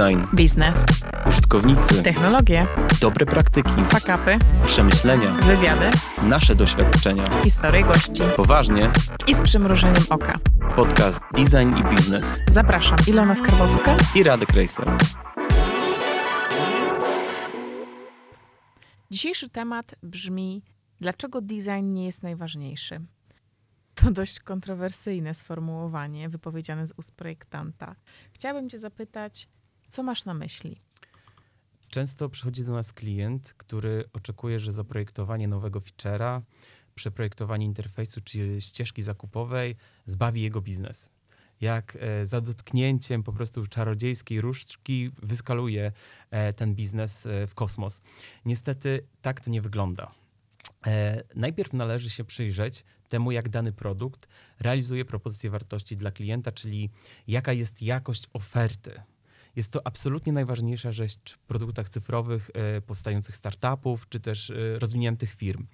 Design, biznes, użytkownicy, technologie, dobre praktyki, fakapy, przemyślenia, wywiady, nasze doświadczenia. historie gości Poważnie, i z przymrużeniem oka. podcast Design i Biznes Zapraszam, Ilona Skarbowska. i Radek Rejser. Dzisiejszy temat brzmi: dlaczego design nie jest najważniejszy? To dość kontrowersyjne sformułowanie wypowiedziane z ust projektanta. Chciałabym Cię zapytać, co masz na myśli? Często przychodzi do nas klient, który oczekuje, że zaprojektowanie nowego feature'a, przeprojektowanie interfejsu czy ścieżki zakupowej zbawi jego biznes. Jak e, za dotknięciem po prostu czarodziejskiej różdżki wyskaluje e, ten biznes e, w kosmos. Niestety tak to nie wygląda. Najpierw należy się przyjrzeć temu, jak dany produkt realizuje propozycję wartości dla klienta, czyli jaka jest jakość oferty. Jest to absolutnie najważniejsza rzecz w produktach cyfrowych e, powstających startupów czy też e, rozwiniętych firm.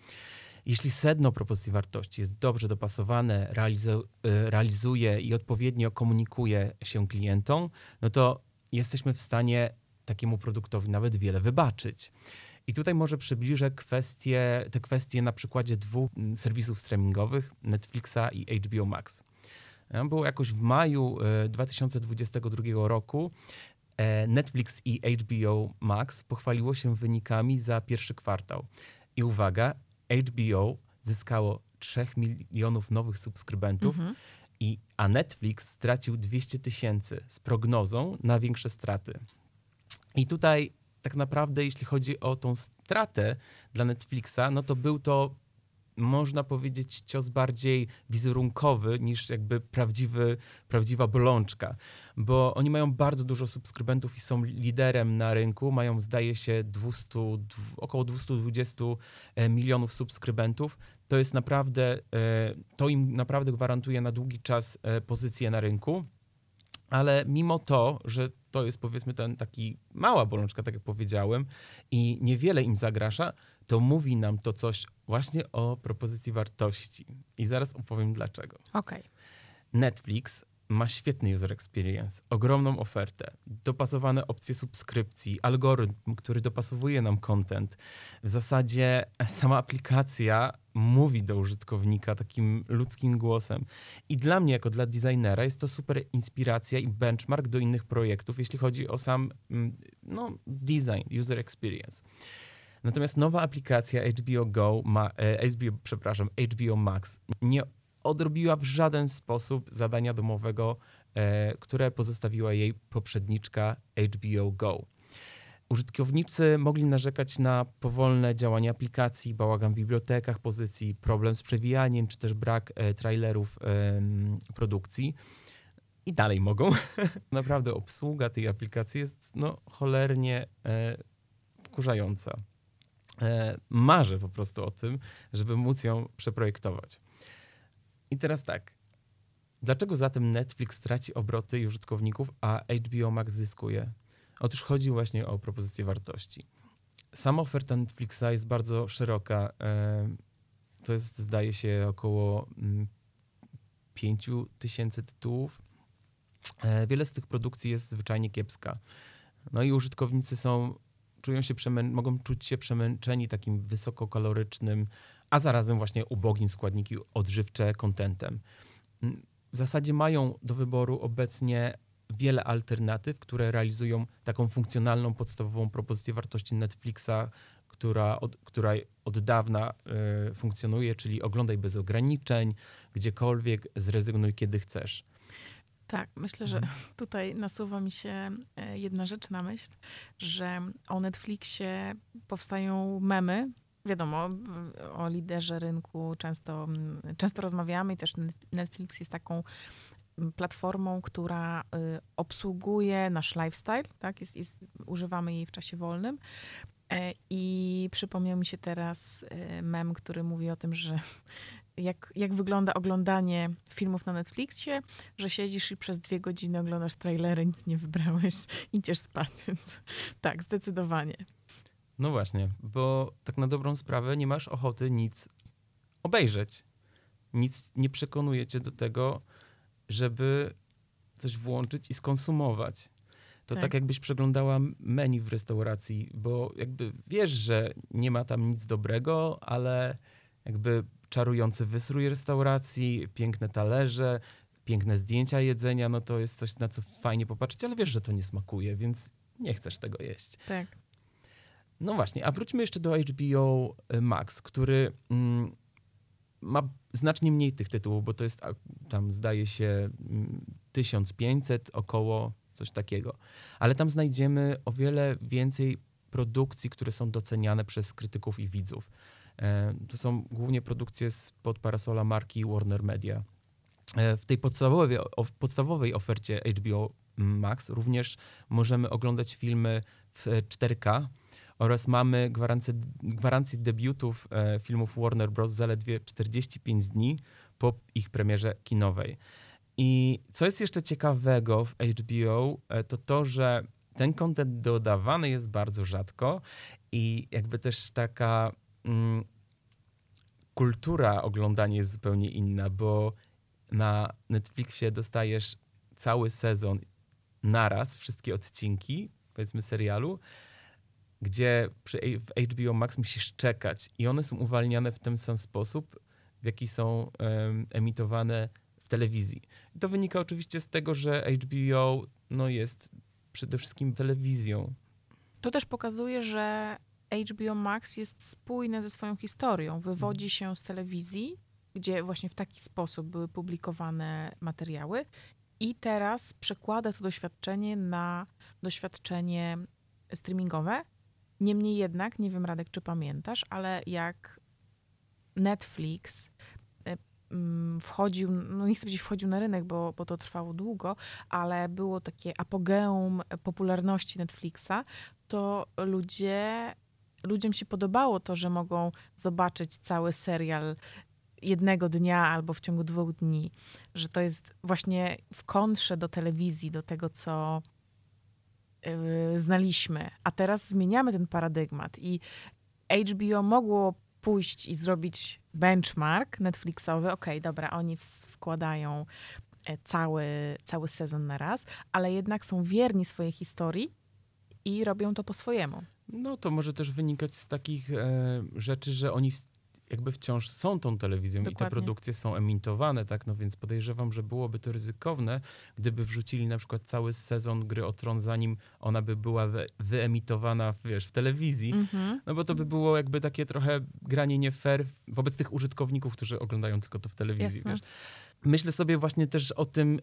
Jeśli sedno propozycji wartości jest dobrze dopasowane, e, realizuje i odpowiednio komunikuje się klientom, no to jesteśmy w stanie takiemu produktowi nawet wiele wybaczyć. I tutaj może przybliżę kwestie, te kwestie na przykładzie dwóch mm, serwisów streamingowych, Netflixa i HBO Max. E, Było jakoś w maju e, 2022 roku. e, Netflix i HBO Max pochwaliło się wynikami za pierwszy kwartał. I uwaga, HBO zyskało 3 milionów nowych subskrybentów, Mhm. i, a Netflix stracił 200 tysięcy z prognozą na większe straty. I tutaj tak naprawdę, jeśli chodzi o tą stratę dla Netflixa, no to był to, można powiedzieć, cios bardziej wizerunkowy niż jakby prawdziwy, prawdziwa bolączka, bo oni mają bardzo dużo subskrybentów i są liderem na rynku, mają zdaje się 200, dw- około 220 e, milionów subskrybentów. To jest naprawdę, e, to im naprawdę gwarantuje na długi czas e, pozycję na rynku. Ale mimo to, że to jest powiedzmy ten taki mała bolączka, tak jak powiedziałem, i niewiele im zagrasza, to mówi nam to coś właśnie o propozycji wartości. I zaraz opowiem dlaczego. Okej. Netflix ma świetny user experience, ogromną ofertę, dopasowane opcje subskrypcji, algorytm, który dopasowuje nam content. W zasadzie sama aplikacja mówi do użytkownika takim ludzkim głosem. I dla mnie, jako dla designera, jest to super inspiracja i benchmark do innych projektów, jeśli chodzi o sam mm, no, design, user experience. Natomiast nowa aplikacja HBO Go, ma, e, HBO, przepraszam, HBO Max nie odrobiła w żaden sposób zadania domowego, e, które pozostawiła jej poprzedniczka HBO Go. Użytkownicy mogli narzekać na powolne działanie aplikacji, bałagan w bibliotekach pozycji, problem z przewijaniem, czy też brak e, trailerów produkcji. I dalej mogą. Naprawdę obsługa tej aplikacji jest no, cholernie e, wkurzająca. Marzę po prostu o tym, żeby móc ją przeprojektować. I teraz tak. Dlaczego zatem Netflix traci obroty i użytkowników, a HBO Max zyskuje? Otóż chodzi właśnie o propozycję wartości. Sama oferta Netflixa jest bardzo szeroka. E, To jest, zdaje się, około mm, 5 tysięcy tytułów. E, Wiele z tych produkcji jest zwyczajnie kiepska. No i użytkownicy są, czują się mogą czuć się przemęczeni takim wysokokalorycznym, a zarazem właśnie ubogim składniki odżywcze kontentem. Mm, W zasadzie mają do wyboru obecnie wiele alternatyw, które realizują taką funkcjonalną, podstawową propozycję wartości Netflixa, która od, która od dawna y, funkcjonuje, czyli oglądaj bez ograniczeń, gdziekolwiek, zrezygnuj kiedy chcesz. Tak, myślę, że tutaj nasuwa mi się e, jedna rzecz na myśl, że o Netflixie powstają memy. Wiadomo, o liderze rynku często, często rozmawiamy i też Netflix jest taką platformą, która y, obsługuje nasz lifestyle, tak? Jest, jest, używamy jej w czasie wolnym. E, I przypomniał mi się teraz e, mem, który mówi o tym, że jak, jak wygląda oglądanie filmów na Netflixie, że siedzisz i przez dwie godziny oglądasz trailery, nic nie wybrałeś, idziesz spać. Więc tak, zdecydowanie. No właśnie, bo tak na dobrą sprawę nie masz ochoty nic obejrzeć. Nic nie przekonuje cię do tego, żeby coś włączyć i skonsumować. To tak. Tak. jakbyś przeglądała menu w restauracji, bo jakby wiesz, że nie ma tam nic dobrego, ale jakby czarujący wystrój restauracji, piękne talerze, piękne zdjęcia jedzenia, no to jest coś, na co fajnie popatrzeć, ale wiesz, że to nie smakuje, więc nie chcesz tego jeść. Tak. No właśnie, a wróćmy jeszcze do HBO Max, który mm, ma znacznie mniej tych tytułów, bo to jest tam zdaje się mm, 1500 około, coś takiego. Ale tam znajdziemy o wiele więcej produkcji, które są doceniane przez krytyków i widzów. E, to są głównie produkcje spod parasola marki Warner Media. E, w tej podstawowej, podstawowej ofercie HBO Max również możemy oglądać filmy w 4K, oraz mamy gwarancję, gwarancję debiutów e, filmów Warner Bros. zaledwie 45 dni po ich premierze kinowej. I co jest jeszcze ciekawego w HBO, e, to to, że ten kontent dodawany jest bardzo rzadko i jakby też taka mm, kultura oglądania jest zupełnie inna, bo na Netflixie dostajesz cały sezon naraz, wszystkie odcinki, powiedzmy serialu, gdzie przy, w HBO Max musisz czekać i one są uwalniane w ten sam sposób, w jaki są em, emitowane w telewizji. I to wynika oczywiście z tego, że HBO no, jest przede wszystkim telewizją. To też pokazuje, że HBO Max jest spójne ze swoją historią. Wywodzi się z telewizji, gdzie właśnie w taki sposób były publikowane materiały i teraz przekłada to doświadczenie na doświadczenie streamingowe. Niemniej jednak, nie wiem Radek, czy pamiętasz, ale jak Netflix e, mm, wchodził, no nie chcę powiedzieć wchodził na rynek, bo, bo to trwało długo, ale było takie apogeum popularności Netflixa, to ludzie, ludziom się podobało to, że mogą zobaczyć cały serial jednego dnia albo w ciągu dwóch dni, że to jest właśnie w kontrze do telewizji, do tego, co znaliśmy. A teraz zmieniamy ten paradygmat i HBO mogło pójść i zrobić benchmark Netflixowy. Okej, dobra, oni wkładają e, cały, cały sezon na raz, ale jednak są wierni swojej historii i robią to po swojemu. No to może też wynikać z takich e, rzeczy, że oni jakby wciąż są tą telewizją i te Dokładnie. produkcje są emitowane, tak? No więc podejrzewam, że byłoby to ryzykowne, gdyby wrzucili na przykład cały sezon Gry o Tron, zanim ona by była wy, wyemitowana, wiesz, w telewizji. Mhm. No bo to by było jakby takie trochę granie nie fair wobec tych użytkowników, którzy oglądają tylko to w telewizji. Myślę sobie właśnie też o tym, mm,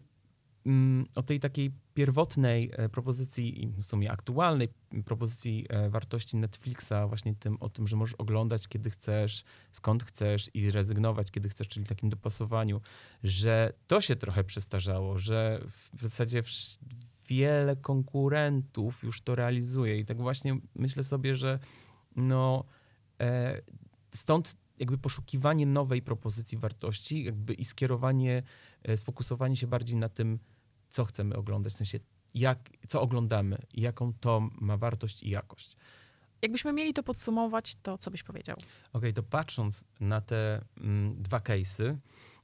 o tej takiej pierwotnej e, propozycji, w sumie aktualnej propozycji e, wartości Netflixa, właśnie tym, o tym, że możesz oglądać kiedy chcesz, skąd chcesz i rezygnować kiedy chcesz, czyli takim dopasowaniu, że to się trochę przestarzało, że w zasadzie wiele konkurentów już to realizuje. I tak właśnie myślę sobie, że no e, stąd jakby poszukiwanie nowej propozycji wartości jakby i skierowanie, sfokusowanie się bardziej na tym, co chcemy oglądać, w sensie jak, co oglądamy jaką to ma wartość i jakość. Jakbyśmy mieli to podsumować, to co byś powiedział? Okej, to patrząc na te mm, dwa case'y,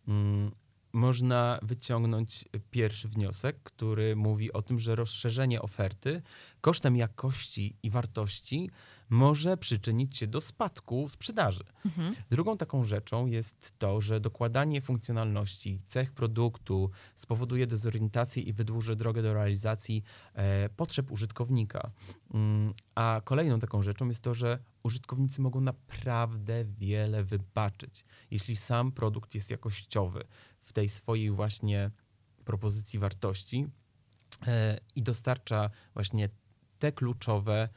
mm, można wyciągnąć pierwszy wniosek, który mówi o tym, że rozszerzenie oferty kosztem jakości i wartości może przyczynić się do spadku sprzedaży. Mhm. Drugą taką rzeczą jest to, że dokładanie funkcjonalności, cech produktu spowoduje dezorientację i wydłuży drogę do realizacji e, potrzeb użytkownika. Mm, a kolejną taką rzeczą jest to, że użytkownicy mogą naprawdę wiele wybaczyć, jeśli sam produkt jest jakościowy w tej swojej właśnie propozycji wartości e, i dostarcza właśnie te kluczowe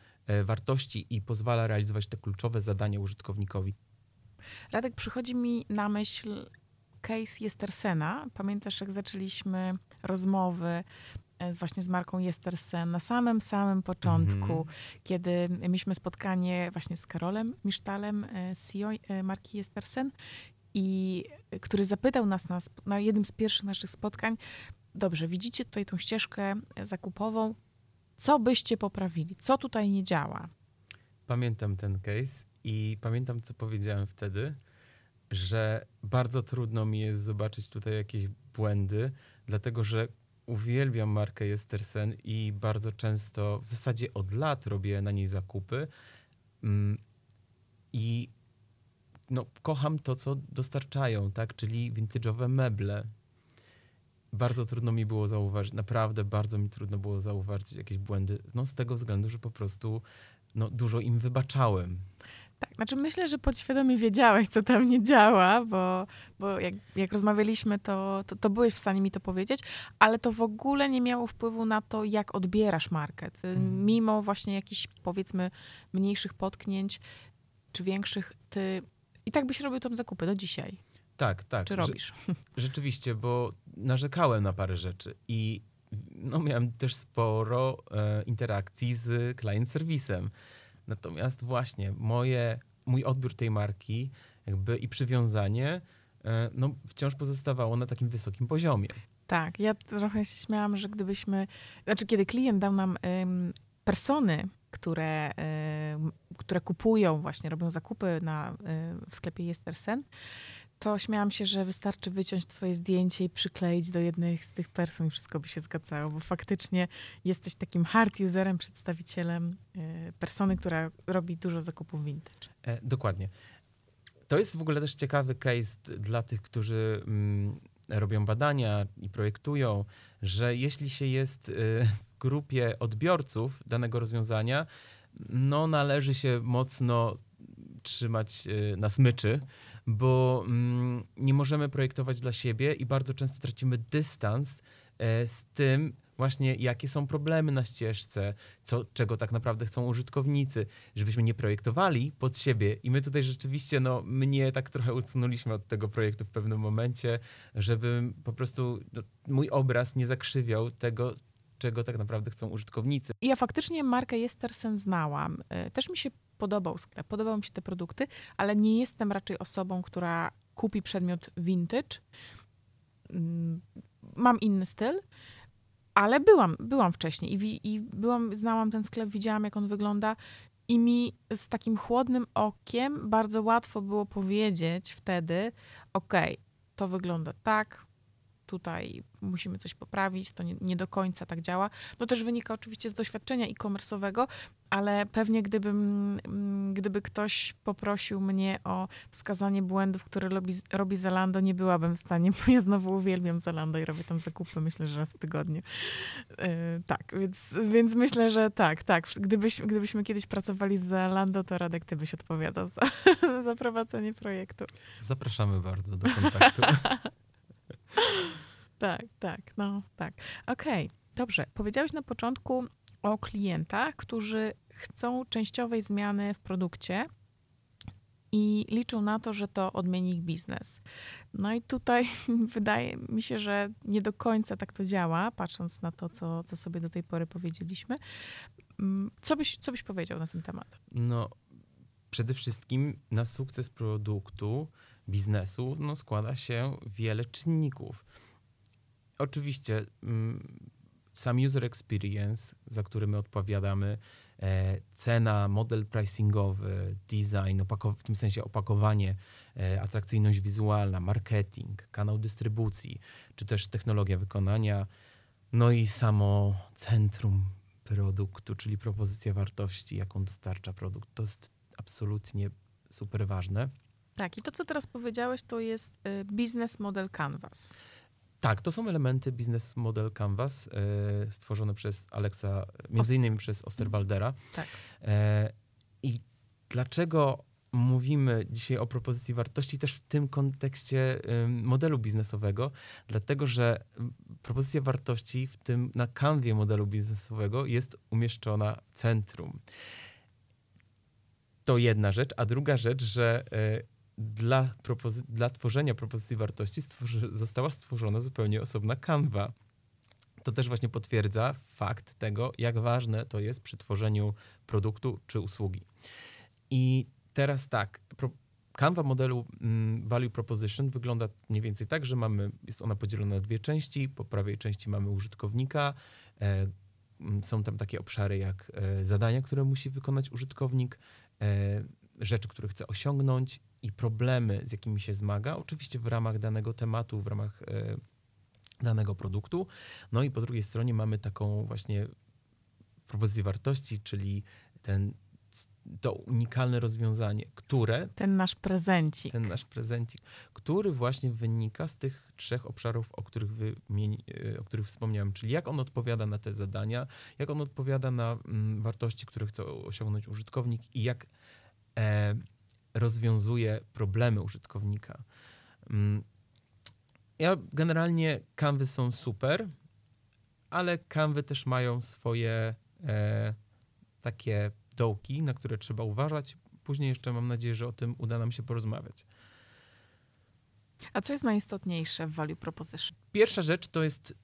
wartości i pozwala realizować te kluczowe zadania użytkownikowi. Radek, przychodzi mi na myśl case Jestersena. Pamiętasz, jak zaczęliśmy rozmowy e, właśnie z marką Jestersen na samym, samym początku, Mhm. kiedy mieliśmy spotkanie właśnie z Karolem Misztalem, e, CEO e, marki Jestersen, i e, który zapytał nas na, na jednym z pierwszych naszych spotkań, dobrze, widzicie tutaj tą ścieżkę e, zakupową, co byście poprawili? Co tutaj nie działa? Pamiętam ten case i pamiętam, co powiedziałem wtedy, że bardzo trudno mi jest zobaczyć tutaj jakieś błędy, dlatego że uwielbiam markę Jestersen i bardzo często, w zasadzie od lat robię na niej zakupy. Mm, I no, kocham to, co dostarczają, tak? Czyli vintage'owe meble. Bardzo trudno mi było zauważyć, naprawdę bardzo mi trudno było zauważyć jakieś błędy, no z tego względu, że po prostu no, dużo im wybaczałem. Tak, znaczy myślę, że podświadomie wiedziałeś, co tam nie działa, bo, bo jak, jak rozmawialiśmy, to, to, to byłeś w stanie mi to powiedzieć, ale to w ogóle nie miało wpływu na to, jak odbierasz markę. Ty, Mhm. Mimo właśnie jakichś, powiedzmy, mniejszych potknięć, czy większych, ty i tak byś robił tam zakupy do dzisiaj. Tak, tak. Czy robisz? Rzeczywiście, bo narzekałem na parę rzeczy i no, miałem też sporo e, interakcji z client serwisem. Natomiast właśnie moje, mój odbiór tej marki jakby i przywiązanie e, no, wciąż pozostawało na takim wysokim poziomie. Tak, ja trochę się śmiałam, że gdybyśmy, znaczy kiedy klient dał nam ym, persony, które, ym, które kupują właśnie, robią zakupy na, y, w sklepie Jestersen, to śmiałam się, że wystarczy wyciąć twoje zdjęcie i przykleić do jednej z tych person i wszystko by się zgadzało, bo faktycznie jesteś takim hard userem, przedstawicielem y, persony, która robi dużo zakupów vintage. E, dokładnie. To jest w ogóle też ciekawy case dla tych, którzy mm, robią badania i projektują, że jeśli się jest y, w grupie odbiorców danego rozwiązania, no należy się mocno trzymać y, na smyczy, bo mm, nie możemy projektować dla siebie i bardzo często tracimy dystans e, z tym właśnie, jakie są problemy na ścieżce, co, czego tak naprawdę chcą użytkownicy, żebyśmy nie projektowali pod siebie. I my tutaj rzeczywiście, no, mnie tak trochę odsunęliśmy od tego projektu w pewnym momencie, żeby po prostu no, mój obraz nie zakrzywiał tego, czego tak naprawdę chcą użytkownicy. Ja faktycznie markę Jestersen znałam. Y, Też mi się podobał sklep, podobały mi się te produkty, ale nie jestem raczej osobą, która kupi przedmiot vintage. Mm, Mam inny styl, ale byłam, byłam wcześniej i, i byłam, znałam ten sklep, widziałam jak on wygląda i mi z takim chłodnym okiem bardzo łatwo było powiedzieć wtedy, okej, to wygląda tak, tutaj musimy coś poprawić, to nie, nie do końca tak działa. No też wynika oczywiście z doświadczenia e-commerce'owego, ale pewnie gdybym, mm, gdyby ktoś poprosił mnie o wskazanie błędów, które robi, robi Zalando, nie byłabym w stanie, bo ja znowu uwielbiam Zalando i robię tam zakupy, myślę, że raz w tygodniu. Yy, tak, więc, więc myślę, że tak, tak. Gdybyś, gdybyśmy kiedyś pracowali z Zalando, to Radek, ty byś odpowiadał za, za prowadzenie projektu. Zapraszamy bardzo do kontaktu. Tak, tak, no tak. Okej, dobrze. Powiedziałeś na początku o klientach, którzy chcą częściowej zmiany w produkcie i liczą na to, że to odmieni ich biznes. No i tutaj wydaje mi się, że nie do końca tak to działa, patrząc na to, co, co sobie do tej pory powiedzieliśmy. Mm, Co byś, co byś powiedział na ten temat? No, przede wszystkim na sukces produktu, biznesu, no, składa się wiele czynników. Oczywiście mm, sam user experience, za który my odpowiadamy, e, cena, model pricingowy, design, w tym sensie opakowanie, e, atrakcyjność wizualna, marketing, kanał dystrybucji, czy też technologia wykonania, no i samo centrum produktu, czyli propozycja wartości, jaką dostarcza produkt. To jest absolutnie super ważne. Tak, i to, co teraz powiedziałeś, to jest y, business model canvas. Tak, to są elementy Business Model Canvas e, stworzone przez Alexa, między innymi przez Osterwaldera. Tak. E, I dlaczego mówimy dzisiaj o propozycji wartości też w tym kontekście ym, modelu biznesowego? Dlatego, że propozycja wartości w tym na kanwie modelu biznesowego jest umieszczona w centrum. To jedna rzecz, a druga rzecz, że e, dla, propozy- dla tworzenia propozycji wartości stworzy- została stworzona zupełnie osobna kanwa. To też właśnie potwierdza fakt tego, jak ważne to jest przy tworzeniu produktu czy usługi. I teraz tak, pro, kanwa modelu mm, Value Proposition wygląda mniej więcej tak, że mamy, jest ona podzielona na dwie części. Po prawej części mamy użytkownika. E, mm, są tam takie obszary jak e, zadania, które musi wykonać użytkownik, e, rzeczy, które chce osiągnąć i problemy, z jakimi się zmaga. Oczywiście w ramach danego tematu, w ramach e, danego produktu. No i po drugiej stronie mamy taką właśnie propozycję wartości, czyli ten, to unikalne rozwiązanie, które Ten nasz prezencik. ten nasz prezencik, który właśnie wynika z tych trzech obszarów, o których, wymieni, e, o których wspomniałem, czyli jak on odpowiada na te zadania, jak on odpowiada na mm, wartości, które chce osiągnąć użytkownik i jak e, rozwiązuje problemy użytkownika. Mm, ja generalnie kanwy są super, ale kanwy też mają swoje e, takie dołki, na które trzeba uważać. Później jeszcze mam nadzieję, że o tym uda nam się porozmawiać. A co jest najistotniejsze w value proposition? Pierwsza rzecz to jest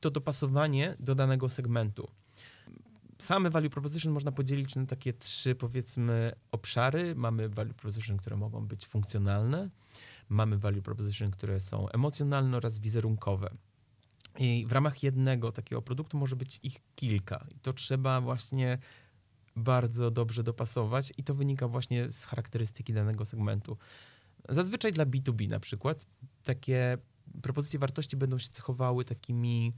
to dopasowanie do danego segmentu. Same value proposition można podzielić na takie trzy, powiedzmy, obszary. Mamy value proposition, które mogą być funkcjonalne, mamy value proposition, które są emocjonalne oraz wizerunkowe. I w ramach jednego takiego produktu może być ich kilka. I to trzeba właśnie bardzo dobrze dopasować, i to wynika właśnie z charakterystyki danego segmentu. Zazwyczaj dla B2B na przykład takie propozycje wartości będą się cechowały takimi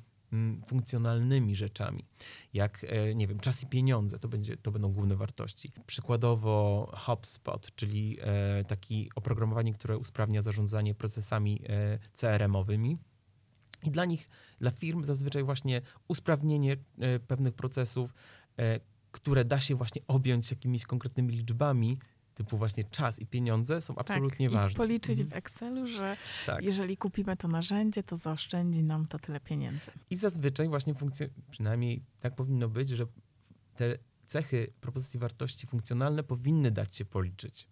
funkcjonalnymi rzeczami, jak, e, nie wiem, czas i pieniądze, to, będzie, to będą główne wartości. Przykładowo HubSpot, czyli e, taki oprogramowanie, które usprawnia zarządzanie procesami e, CRM-owymi. I dla nich, dla firm zazwyczaj właśnie usprawnienie pewnych procesów, które da się właśnie objąć jakimiś konkretnymi liczbami, typu właśnie czas i pieniądze są absolutnie tak, ważne. I policzyć Mhm. w Excelu, że Tak. jeżeli kupimy to narzędzie, to zaoszczędzi nam to tyle pieniędzy. I zazwyczaj właśnie funkcje, przynajmniej tak powinno być, że te cechy propozycji wartości funkcjonalne powinny dać się policzyć.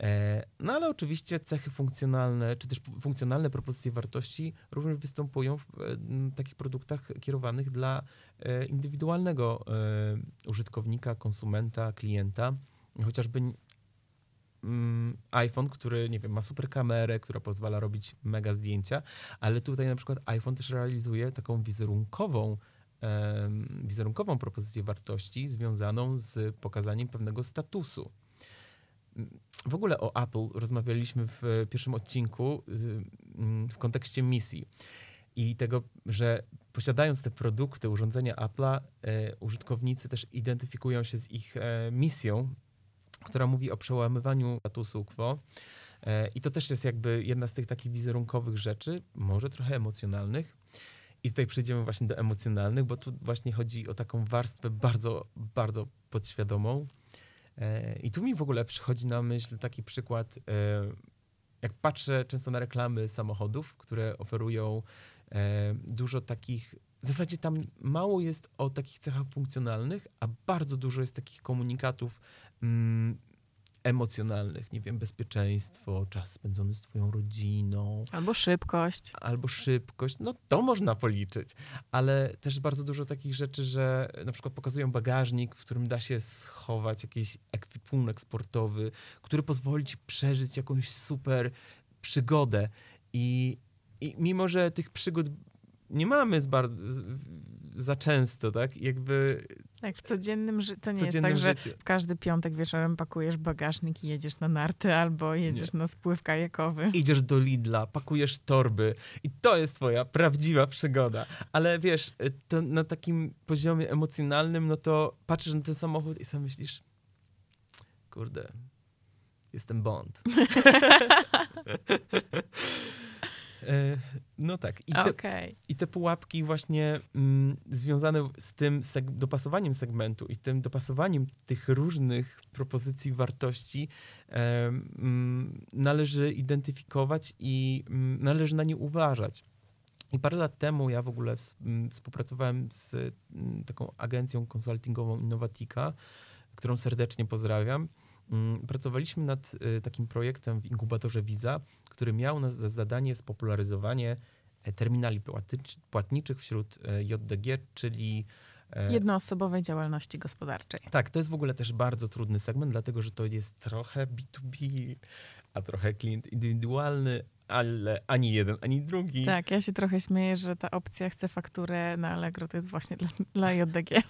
E, No ale oczywiście cechy funkcjonalne, czy też funkcjonalne propozycje wartości również występują w e, takich produktach kierowanych dla e, indywidualnego użytkownika, konsumenta, klienta. Chociażby mm, iPhone, który, nie wiem, ma super kamerę, która pozwala robić mega zdjęcia, ale tutaj na przykład iPhone też realizuje taką wizerunkową, wizerunkową propozycję wartości związaną z pokazaniem pewnego statusu. Mm, W ogóle o Apple rozmawialiśmy w pierwszym odcinku mm, w kontekście misji i tego, że posiadając te produkty, urządzenia Apple'a, e, użytkownicy też identyfikują się z ich e, misją, która mówi o przełamywaniu statusu quo. E, I to też jest jakby jedna z tych takich wizerunkowych rzeczy, może trochę emocjonalnych. I tutaj przejdziemy właśnie do emocjonalnych, bo tu właśnie chodzi o taką warstwę bardzo, bardzo podświadomą. E, I tu mi w ogóle przychodzi na myśl taki przykład, e, jak patrzę często na reklamy samochodów, które oferują dużo takich. W zasadzie tam mało jest o takich cechach funkcjonalnych, a bardzo dużo jest takich komunikatów mm, emocjonalnych. Nie wiem, bezpieczeństwo, czas spędzony z Twoją rodziną, Albo szybkość. albo szybkość, no to można policzyć, ale też bardzo dużo takich rzeczy, że na przykład pokazują bagażnik, w którym da się schować jakiś ekwipunek sportowy, który pozwoli ci przeżyć jakąś super przygodę i, i mimo, że tych przygód nie mamy bar- za często, tak, jakby Tak, w codziennym życiu. To nie jest codziennym tak, że życiu. w każdy piątek wieczorem pakujesz bagażnik i jedziesz na narty albo jedziesz na spływ kajakowy. Idziesz do Lidla, pakujesz torby i to jest twoja prawdziwa przygoda. Ale wiesz, to na takim poziomie emocjonalnym, no to patrzysz na ten samochód i sam myślisz, kurde, jestem Bond. E, no tak. I te, Okej. i te pułapki właśnie mm, związane z tym seg- dopasowaniem segmentu i tym dopasowaniem tych różnych propozycji wartości em, mm, należy identyfikować i mm, należy na nie uważać. I parę lat temu ja w ogóle mm, współpracowałem z mm, taką agencją konsultingową Innovatika, którą serdecznie pozdrawiam. Mm, Pracowaliśmy nad y, takim projektem w inkubatorze Visa, który miał za zadanie spopularyzowanie e, terminali płatniczych wśród e, JDG, czyli e, Jednoosobowej działalności gospodarczej. tak, to jest w ogóle też bardzo trudny segment, dlatego że to jest trochę B2B, a trochę klient indywidualny, ale ani jeden, ani drugi. Tak, ja się trochę śmieję, że ta opcja chce fakturę na Allegro to jest właśnie dla, dla JDG.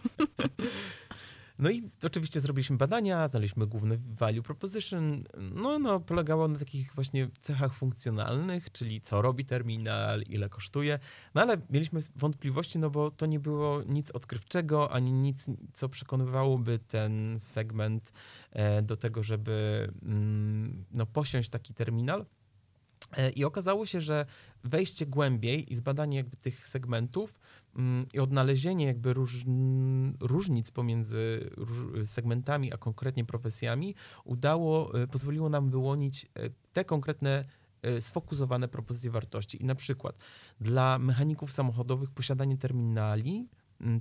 No i oczywiście zrobiliśmy badania, znaleźliśmy główne value proposition. No, no, polegało na takich właśnie cechach funkcjonalnych, czyli co robi terminal, ile kosztuje. No ale mieliśmy wątpliwości, no bo to nie było nic odkrywczego, ani nic, co przekonywałoby ten segment e, do tego, żeby mm, no, posiąść taki terminal. E, I okazało się, że wejście głębiej i zbadanie jakby tych segmentów mm, i odnalezienie jakby róż, różnic pomiędzy segmentami, a konkretnie profesjami udało, e, pozwoliło nam wyłonić e, te konkretne sfokusowane propozycje wartości. I na przykład dla mechaników samochodowych posiadanie terminali,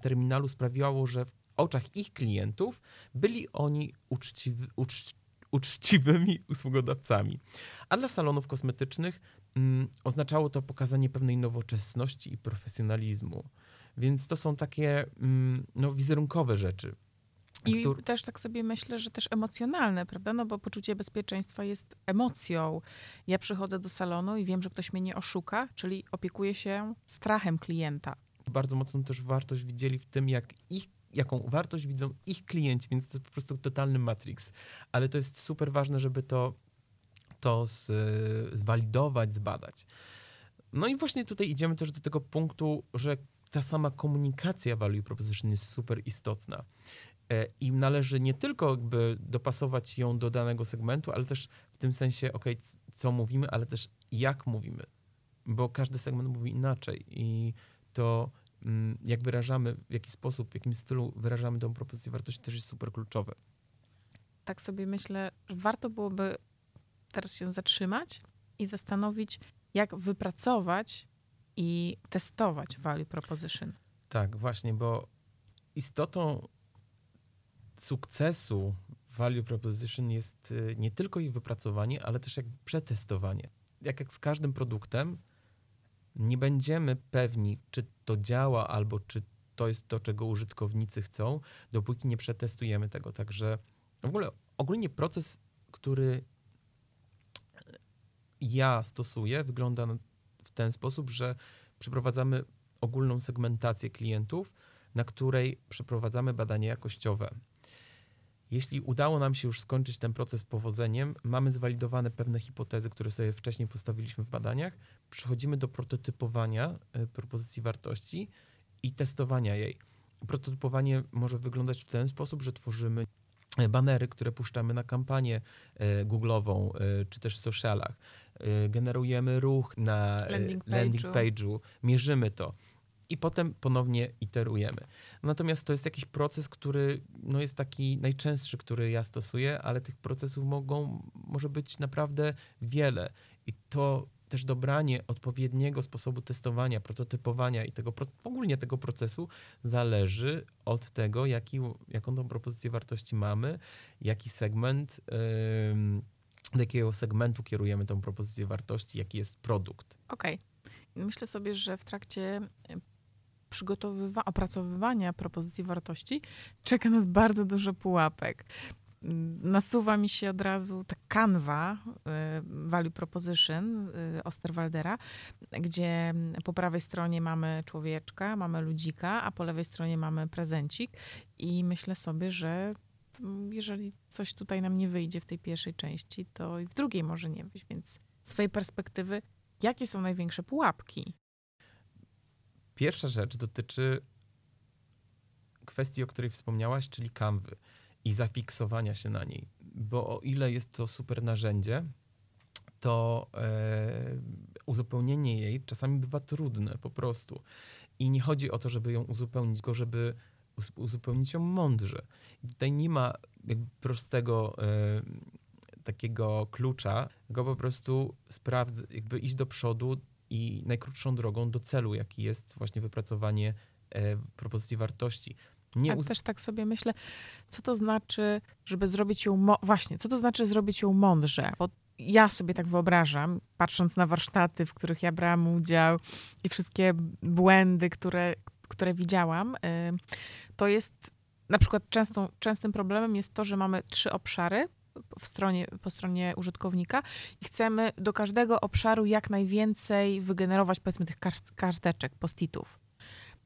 terminalu sprawiało, że w oczach ich klientów byli oni uczciwi, ucz, uczciwymi usługodawcami. A dla salonów kosmetycznych mm, oznaczało to pokazanie pewnej nowoczesności i profesjonalizmu. Więc to są takie mm, no, wizerunkowe rzeczy. I też tak sobie myślę, że też emocjonalne, prawda? No bo poczucie bezpieczeństwa jest emocją. Ja przychodzę do salonu i wiem, że ktoś mnie nie oszuka, czyli opiekuję się strachem klienta. Bardzo mocną też wartość widzieli w tym, jak ich jaką wartość widzą ich klienci, więc to jest po prostu totalny matrix. Ale to jest super ważne, żeby to, to z, zwalidować, zbadać. No i właśnie tutaj idziemy też do tego punktu, że ta sama komunikacja value proposition jest super istotna. E, I należy nie tylko jakby dopasować ją do danego segmentu, ale też w tym sensie, ok, co mówimy, ale też jak mówimy, bo każdy segment mówi inaczej i to jak wyrażamy, w jaki sposób, w jakim stylu wyrażamy tę propozycję wartości, też jest super kluczowe. Tak sobie myślę, że warto byłoby teraz się zatrzymać i zastanowić, jak wypracować i testować value proposition. Tak, właśnie, bo istotą sukcesu value proposition jest y, nie tylko ich wypracowanie, ale też jak przetestowanie. Jak, jak z każdym produktem, nie będziemy pewni, czy to działa albo czy to jest to, czego użytkownicy chcą, dopóki nie przetestujemy tego. Także w ogóle ogólnie proces, który ja stosuję, wygląda w ten sposób, że przeprowadzamy ogólną segmentację klientów, na której przeprowadzamy badania jakościowe. Jeśli udało nam się już skończyć ten proces powodzeniem, mamy zwalidowane pewne hipotezy, które sobie wcześniej postawiliśmy w badaniach, przechodzimy do prototypowania e, propozycji wartości i testowania jej. Prototypowanie może wyglądać w ten sposób, że tworzymy e, banery, które puszczamy na kampanię e, Google'ową czy też w socialach. Generujemy ruch na landing landing page'u mierzymy to i potem ponownie iterujemy. Natomiast to jest jakiś proces, który no jest taki najczęstszy, który ja stosuję, ale tych procesów mogą, może być naprawdę wiele. I to też dobranie odpowiedniego sposobu testowania, prototypowania i tego, ogólnie tego procesu zależy od tego, jaki, jaką tą propozycję wartości mamy, jaki segment, yy, do jakiego segmentu kierujemy tą propozycję wartości, jaki jest produkt. Okej. Okay. Myślę sobie, że w trakcie przygotowywania, opracowywania propozycji wartości czeka nas bardzo dużo pułapek. Nasuwa mi się od razu ta kanwa y, Value Proposition y, Osterwaldera, gdzie po prawej stronie mamy człowieczka, mamy ludzika, a po lewej stronie mamy prezencik i myślę sobie, że jeżeli coś tutaj nam nie wyjdzie w tej pierwszej części, to i w drugiej może nie wyjść, więc z twojej perspektywy, jakie są największe pułapki? Pierwsza rzecz dotyczy kwestii, o której wspomniałaś, czyli kanwy i zafiksowania się na niej. Bo o ile jest to super narzędzie, to e, uzupełnienie jej czasami bywa trudne po prostu. I nie chodzi o to, żeby ją uzupełnić, tylko żeby uzupełnić ją mądrze. I tutaj nie ma prostego e, takiego klucza, tylko po prostu sprawdz, jakby iść do przodu, i najkrótszą drogą do celu, jaki jest właśnie wypracowanie e, propozycji wartości. Nie uz... też tak sobie myślę, co to znaczy, żeby zrobić ją, właśnie, co to znaczy zrobić ją mądrze? Bo ja sobie tak wyobrażam, patrząc na warsztaty, w których ja brałam udział i wszystkie błędy, które, które widziałam, y, to jest na przykład częstą, częstym problemem jest to, że mamy trzy obszary, w stronie, po stronie użytkownika i chcemy do każdego obszaru jak najwięcej wygenerować, powiedzmy, tych karteczek, postitów.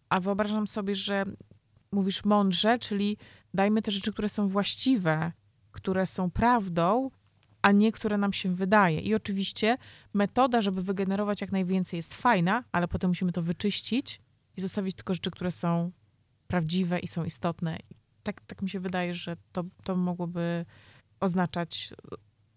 A wyobrażam sobie, że mówisz mądrze, czyli dajmy te rzeczy, które są właściwe, które są prawdą, a nie które nam się wydaje. I oczywiście metoda, żeby wygenerować jak najwięcej jest fajna, ale potem musimy to wyczyścić i zostawić tylko rzeczy, które są prawdziwe i są istotne. Tak, tak mi się wydaje, że to, to mogłoby oznaczać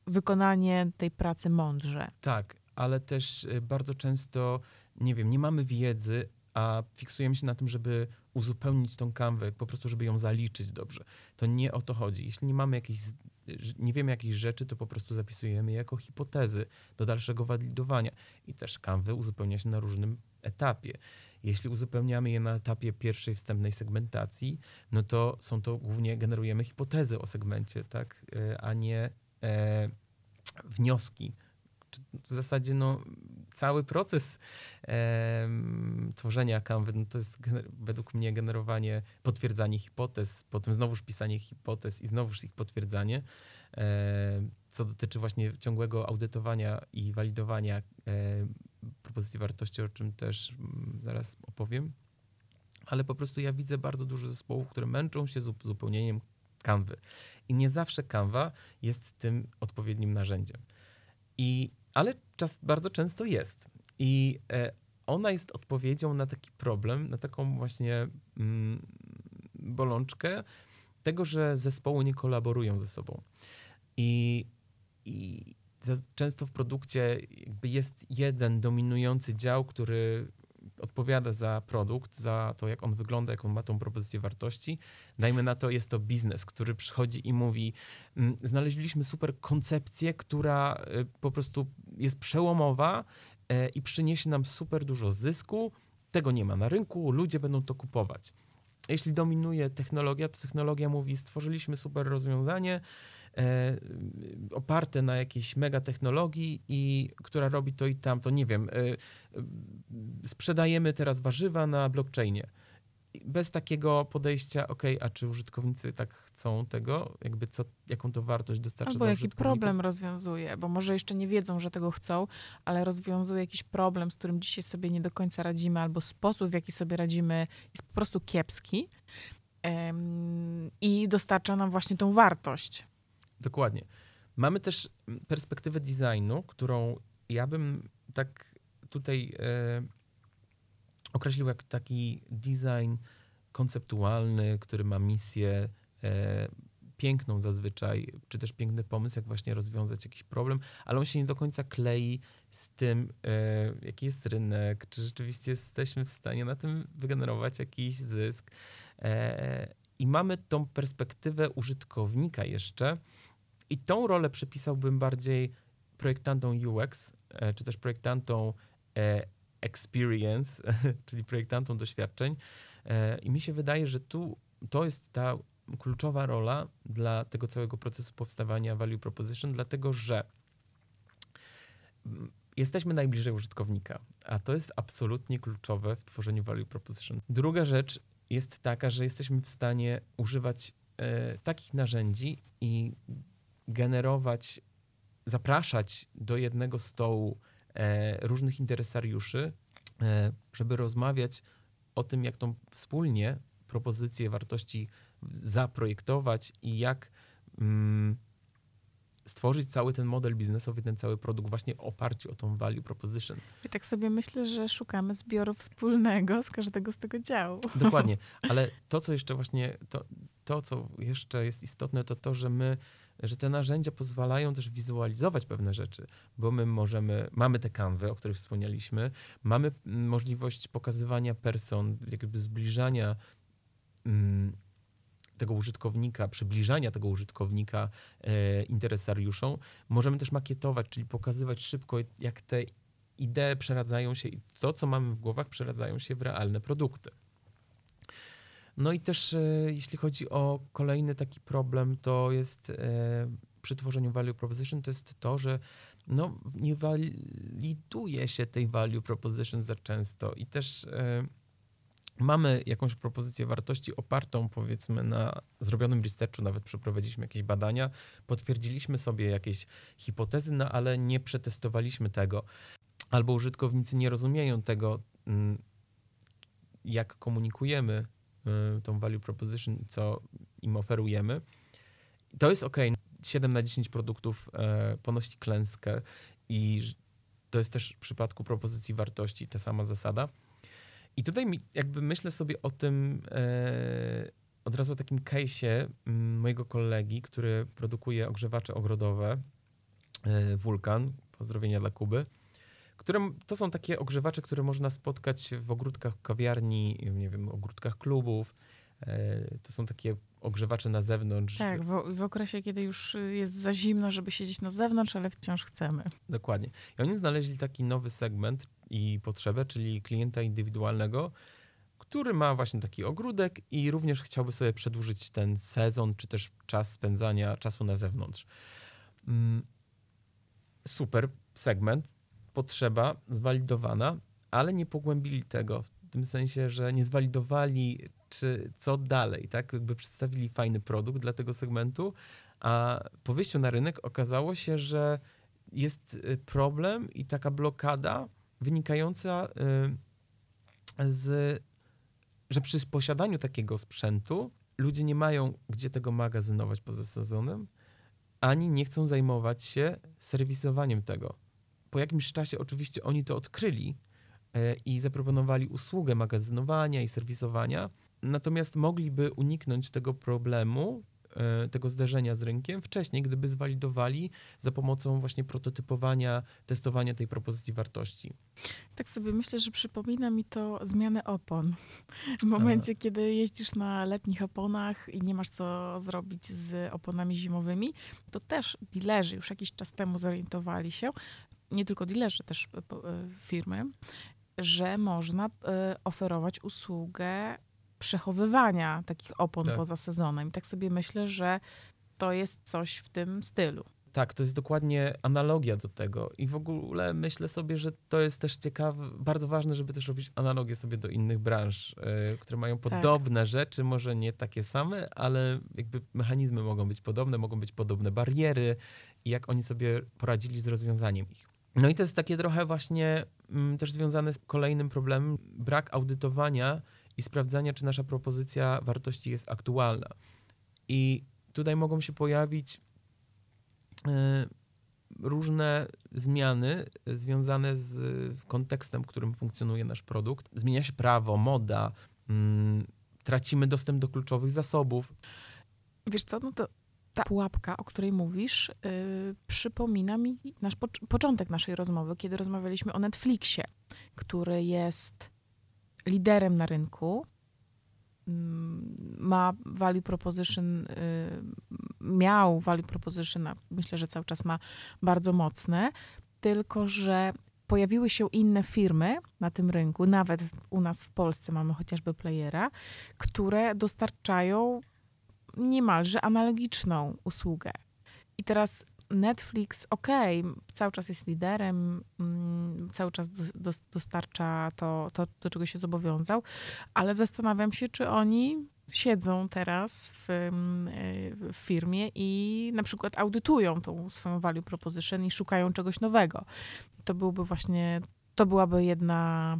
wykonanie tej pracy mądrze. Tak, ale też y, bardzo często, nie wiem, nie mamy wiedzy, a fiksujemy się na tym, żeby uzupełnić tą kanwę, po prostu, żeby ją zaliczyć dobrze. To nie o to chodzi. Jeśli nie mamy że nie wiemy jakichś rzeczy, to po prostu zapisujemy je jako hipotezy do dalszego walidowania. I też kanwy uzupełnia się na różnym etapie. Jeśli uzupełniamy je na etapie pierwszej wstępnej segmentacji, no to są to głównie generujemy hipotezy o segmencie, tak, Y, a nie e, wnioski. W zasadzie no, cały proces em, tworzenia kanwy no to jest według mnie generowanie, potwierdzanie hipotez, potem znowuż pisanie hipotez i znowuż ich potwierdzanie, e, co dotyczy właśnie ciągłego audytowania i walidowania e, propozycji wartości, o czym też mm, zaraz opowiem. Ale po prostu ja widzę bardzo dużo zespołów, które męczą się z uzupełnieniem kanwy. I nie zawsze kanwa jest tym odpowiednim narzędziem. I, ale czas, bardzo często jest. I e, ona jest odpowiedzią na taki problem, na taką właśnie mm, bolączkę tego, że zespoły nie kolaborują ze sobą. I, i często w produkcie jakby jest jeden dominujący dział, który odpowiada za produkt, za to, jak on wygląda, jaką ma tą propozycję wartości. Dajmy na to, jest to biznes, który przychodzi i mówi: "Mm, Znaleźliśmy super koncepcję, która y, po prostu jest przełomowa e, i przyniesie nam super dużo zysku. Tego nie ma na rynku, ludzie będą to kupować. Jeśli dominuje technologia, to technologia mówi: Stworzyliśmy super rozwiązanie oparte na jakiejś mega technologii, i która robi to i tamto. Nie wiem, e, e, sprzedajemy teraz warzywa na blockchainie. Bez takiego podejścia, ok, a czy użytkownicy tak chcą tego? Jakby co, jaką to wartość dostarcza Albo dla jaki problem rozwiązuje, bo może jeszcze nie wiedzą, że tego chcą, ale rozwiązuje jakiś problem, z którym dzisiaj sobie nie do końca radzimy, albo sposób, w jaki sobie radzimy, jest po prostu kiepski i dostarcza nam właśnie tą wartość. Dokładnie. Mamy też mm, perspektywę designu, którą ja bym tak tutaj e, określił jak taki design konceptualny, który ma misję e, piękną zazwyczaj, czy też piękny pomysł, jak właśnie rozwiązać jakiś problem, ale on się nie do końca klei z tym, e, jaki jest rynek, czy rzeczywiście jesteśmy w stanie na tym wygenerować jakiś zysk. E, I mamy tą perspektywę użytkownika jeszcze, i tą rolę przypisałbym bardziej projektantom UX, e, czy też projektantom e, experience, czyli projektantom doświadczeń. E, I mi się wydaje, że tu to jest ta kluczowa rola dla tego całego procesu powstawania value proposition, dlatego że mm, jesteśmy najbliżej użytkownika, a to jest absolutnie kluczowe w tworzeniu value proposition. Druga rzecz jest taka, że jesteśmy w stanie używać e, takich narzędzi i generować, zapraszać do jednego stołu e, różnych interesariuszy, e, żeby rozmawiać o tym, jak tą wspólnie propozycję wartości zaprojektować i jak mm, stworzyć cały ten model biznesowy, ten cały produkt właśnie w oparciu o tą value proposition. I tak sobie myślę, że szukamy zbioru wspólnego z każdego z tego działu. Dokładnie, ale to, co jeszcze właśnie, to, to, co jeszcze jest istotne, to to, że my, że te narzędzia pozwalają też wizualizować pewne rzeczy, bo my możemy, mamy te kanwy, o których wspomnieliśmy, mamy możliwość pokazywania person, jakby zbliżania mm, tego użytkownika, przybliżania tego użytkownika e, interesariuszom. Możemy też makietować, czyli pokazywać szybko, jak te idee przeradzają się i to, co mamy w głowach, przeradzają się w realne produkty. No i też e, jeśli chodzi o kolejny taki problem, to jest e, przy tworzeniu value proposition, to jest to, że no, nie waliduje się tej value proposition za często i też e, mamy jakąś propozycję wartości opartą powiedzmy na zrobionym researchu, nawet przeprowadziliśmy jakieś badania, potwierdziliśmy sobie jakieś hipotezy, no ale nie przetestowaliśmy tego. Albo użytkownicy nie rozumieją tego, mm, jak komunikujemy tą value proposition, co im oferujemy. To jest ok. 7 na 10 produktów e, ponosi klęskę i to jest też w przypadku propozycji wartości ta sama zasada. I tutaj jakby myślę sobie o tym e, od razu o takim case'ie mm, mojego kolegi, który produkuje ogrzewacze ogrodowe, e, Vulkan, pozdrowienia dla Kuby, które, to są takie ogrzewacze, które można spotkać w ogródkach kawiarni, nie wiem, ogródkach klubów. E, To są takie ogrzewacze na zewnątrz. Tak, w, w okresie, kiedy już jest za zimno, żeby siedzieć na zewnątrz, ale wciąż chcemy. Dokładnie. I oni znaleźli taki nowy segment i potrzebę, czyli klienta indywidualnego, który ma właśnie taki ogródek i również chciałby sobie przedłużyć ten sezon, czy też czas spędzania czasu na zewnątrz. Mm, Super segment, potrzeba zwalidowana, ale nie pogłębili tego w tym sensie, że nie zwalidowali, czy co dalej, tak? Jakby przedstawili fajny produkt dla tego segmentu, a po wyjściu na rynek okazało się, że jest y, problem i taka blokada wynikająca y, z, że przy posiadaniu takiego sprzętu ludzie nie mają gdzie tego magazynować poza sezonem, ani nie chcą zajmować się serwisowaniem tego. Po jakimś czasie oczywiście oni to odkryli e, i zaproponowali usługę magazynowania i serwisowania, natomiast mogliby uniknąć tego problemu, e, tego zderzenia z rynkiem wcześniej, gdyby zwalidowali za pomocą właśnie prototypowania, testowania tej propozycji wartości. Tak sobie myślę, że przypomina mi to zmianę opon. W momencie, kiedy jeździsz na letnich oponach i nie masz co zrobić z oponami zimowymi, to też dealerzy już jakiś czas temu zorientowali się, nie tylko dealerzy, też e, e, firmy, że można e, oferować usługę przechowywania takich opon Tak. poza sezonem. I tak sobie myślę, że to jest coś w tym stylu. Tak, to jest dokładnie analogia do tego. I w ogóle myślę sobie, że to jest też ciekawe, bardzo ważne, żeby też robić analogię sobie do innych branż, e, które mają podobne rzeczy, może nie takie same, ale jakby mechanizmy mogą być podobne, mogą być podobne bariery i jak oni sobie poradzili z rozwiązaniem ich. No i to jest takie trochę właśnie mm, też związane z kolejnym problemem, brak audytowania i sprawdzania, czy nasza propozycja wartości jest aktualna. I tutaj mogą się pojawić e, różne zmiany związane z kontekstem, w którym funkcjonuje nasz produkt. Zmienia się prawo, moda, mm, tracimy dostęp do kluczowych zasobów. Wiesz co, no to ta pułapka, o której mówisz, yy, przypomina mi nasz pocz- początek naszej rozmowy, kiedy rozmawialiśmy o Netflixie, który jest liderem na rynku, mm, ma value proposition, yy, miał value proposition, a myślę, że cały czas ma bardzo mocne, tylko że pojawiły się inne firmy na tym rynku, nawet u nas w Polsce mamy chociażby Playera, które dostarczają niemalże analogiczną usługę. I teraz Netflix, okej, cały czas jest liderem, mm, cały czas do, do, dostarcza to, to, do czego się zobowiązał, ale zastanawiam się, czy oni siedzą teraz w, mm, w firmie i na przykład audytują tą swoją value proposition i szukają czegoś nowego. To byłby właśnie, to byłaby jedna,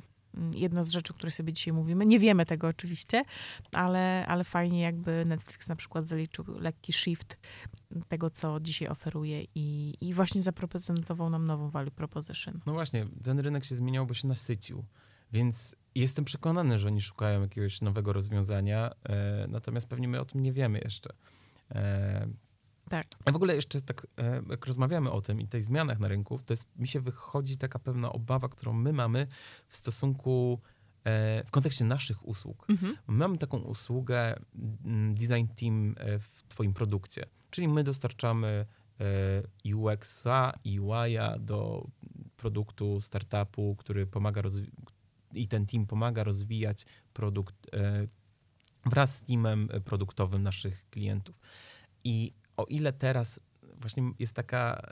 jedna z rzeczy, o której sobie dzisiaj mówimy. Nie wiemy tego oczywiście, ale, ale fajnie jakby Netflix na przykład zaliczył lekki shift tego, co dzisiaj oferuje i, i właśnie zaprezentował nam nową value proposition. No właśnie, ten rynek się zmieniał, bo się nasycił. Więc jestem przekonany, że oni szukają jakiegoś nowego rozwiązania, e, natomiast pewnie my o tym nie wiemy jeszcze. E, Tak. A w ogóle jeszcze tak, e, jak rozmawiamy o tym i tej zmianach na rynku, to jest, mi się wychodzi taka pewna obawa, którą my mamy w stosunku, e, w kontekście naszych usług. Mhm. Mamy taką usługę mm, design team e, w twoim produkcie, czyli my dostarczamy UX-a i UI-a do produktu, startupu, który pomaga i ten team pomaga rozwijać produkt wraz z teamem produktowym naszych klientów. I o ile teraz właśnie jest taka,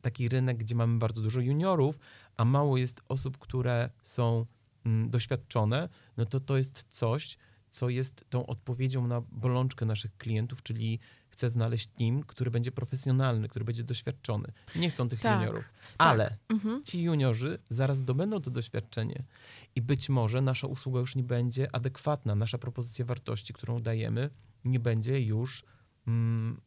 taki rynek, gdzie mamy bardzo dużo juniorów, a mało jest osób, które są mm, doświadczone, no to to jest coś, co jest tą odpowiedzią na bolączkę naszych klientów, czyli chce znaleźć team, który będzie profesjonalny, który będzie doświadczony. Nie chcą tych Tak, juniorów. Ale Mhm. ci juniorzy zaraz zdobędą to doświadczenie i być może nasza usługa już nie będzie adekwatna, nasza propozycja wartości, którą dajemy, nie będzie już mm,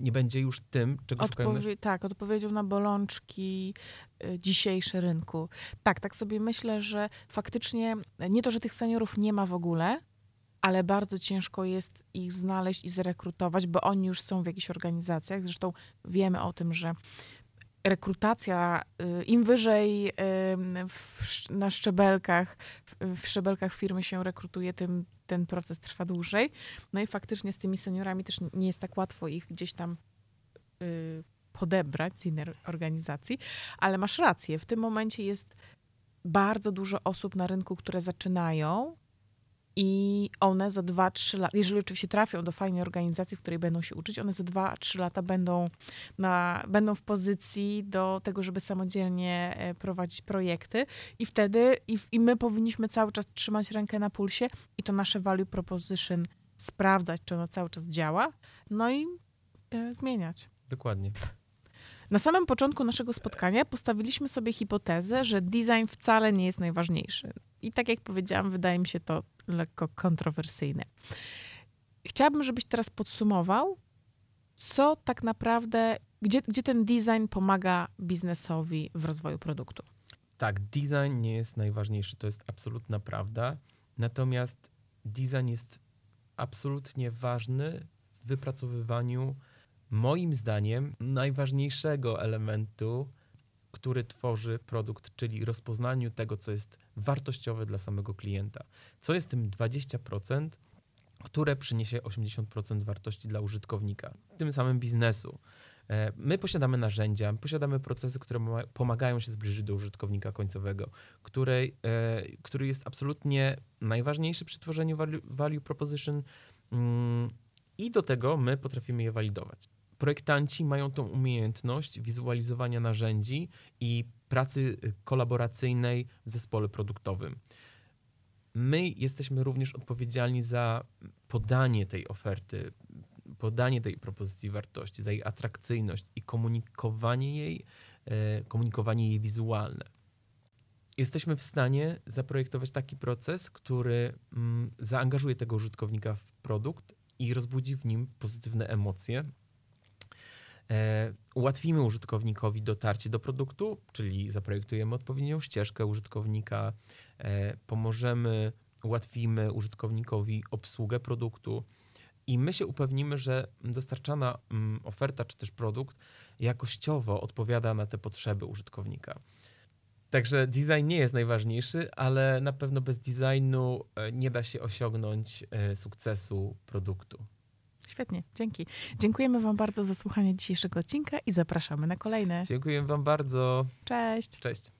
nie będzie już tym, czego Odpowie- tak, odpowiedzią na bolączki y, dzisiejsze rynku. Tak, tak sobie myślę, że faktycznie nie to, że tych seniorów nie ma w ogóle, ale bardzo ciężko jest ich znaleźć i zrekrutować, bo oni już są w jakichś organizacjach. Zresztą wiemy o tym, że rekrutacja, y, im wyżej y, w, na szczebelkach, w, w szczebelkach firmy się rekrutuje, tym ten proces trwa dłużej. No i faktycznie z tymi seniorami też nie jest tak łatwo ich gdzieś tam y, podebrać z innej organizacji, ale masz rację, w tym momencie jest bardzo dużo osób na rynku, które zaczynają i one za 2-3 lata, jeżeli oczywiście trafią do fajnej organizacji, w której będą się uczyć, one za 2-3 lata będą, na, będą w pozycji do tego, żeby samodzielnie e, prowadzić projekty i wtedy i, i my powinniśmy cały czas trzymać rękę na pulsie i to nasze value proposition sprawdzać, czy ono cały czas działa, no i e, zmieniać. Dokładnie. Na samym początku naszego spotkania postawiliśmy sobie hipotezę, że design wcale nie jest najważniejszy. I tak jak powiedziałam, wydaje mi się to lekko kontrowersyjne. Chciałabym, żebyś teraz podsumował, co tak naprawdę, gdzie, gdzie ten design pomaga biznesowi w rozwoju produktu. Tak, design nie jest najważniejszy, to jest absolutna prawda. Natomiast design jest absolutnie ważny w wypracowywaniu, moim zdaniem, najważniejszego elementu, który tworzy produkt, czyli rozpoznaniu tego, co jest wartościowe dla samego klienta. Co jest tym 20%, które przyniesie 80% wartości dla użytkownika, tym samym biznesu. E, My posiadamy narzędzia, posiadamy procesy, które ma- pomagają się zbliżyć do użytkownika końcowego, której, e, który jest absolutnie najważniejszy przy tworzeniu value, value proposition mm, i do tego my potrafimy je walidować. Projektanci mają tą umiejętność wizualizowania narzędzi i pracy y, kolaboracyjnej w zespole produktowym. My jesteśmy również odpowiedzialni za podanie tej oferty, podanie tej propozycji wartości, za jej atrakcyjność i komunikowanie jej, e, komunikowanie jej wizualne. Jesteśmy w stanie zaprojektować taki proces, który mm, zaangażuje tego użytkownika w produkt i rozbudzi w nim pozytywne emocje. E, ułatwimy użytkownikowi dotarcie do produktu, czyli zaprojektujemy odpowiednią ścieżkę użytkownika, e, pomożemy, ułatwimy użytkownikowi obsługę produktu i my się upewnimy, że dostarczana mm, oferta czy też produkt jakościowo odpowiada na te potrzeby użytkownika. Także design nie jest najważniejszy, ale na pewno bez designu e, nie da się osiągnąć sukcesu produktu. Świetnie, dzięki. Dziękujemy Wam bardzo za słuchanie dzisiejszego odcinka i zapraszamy na kolejne. Dziękuję Wam bardzo. Cześć! Cześć.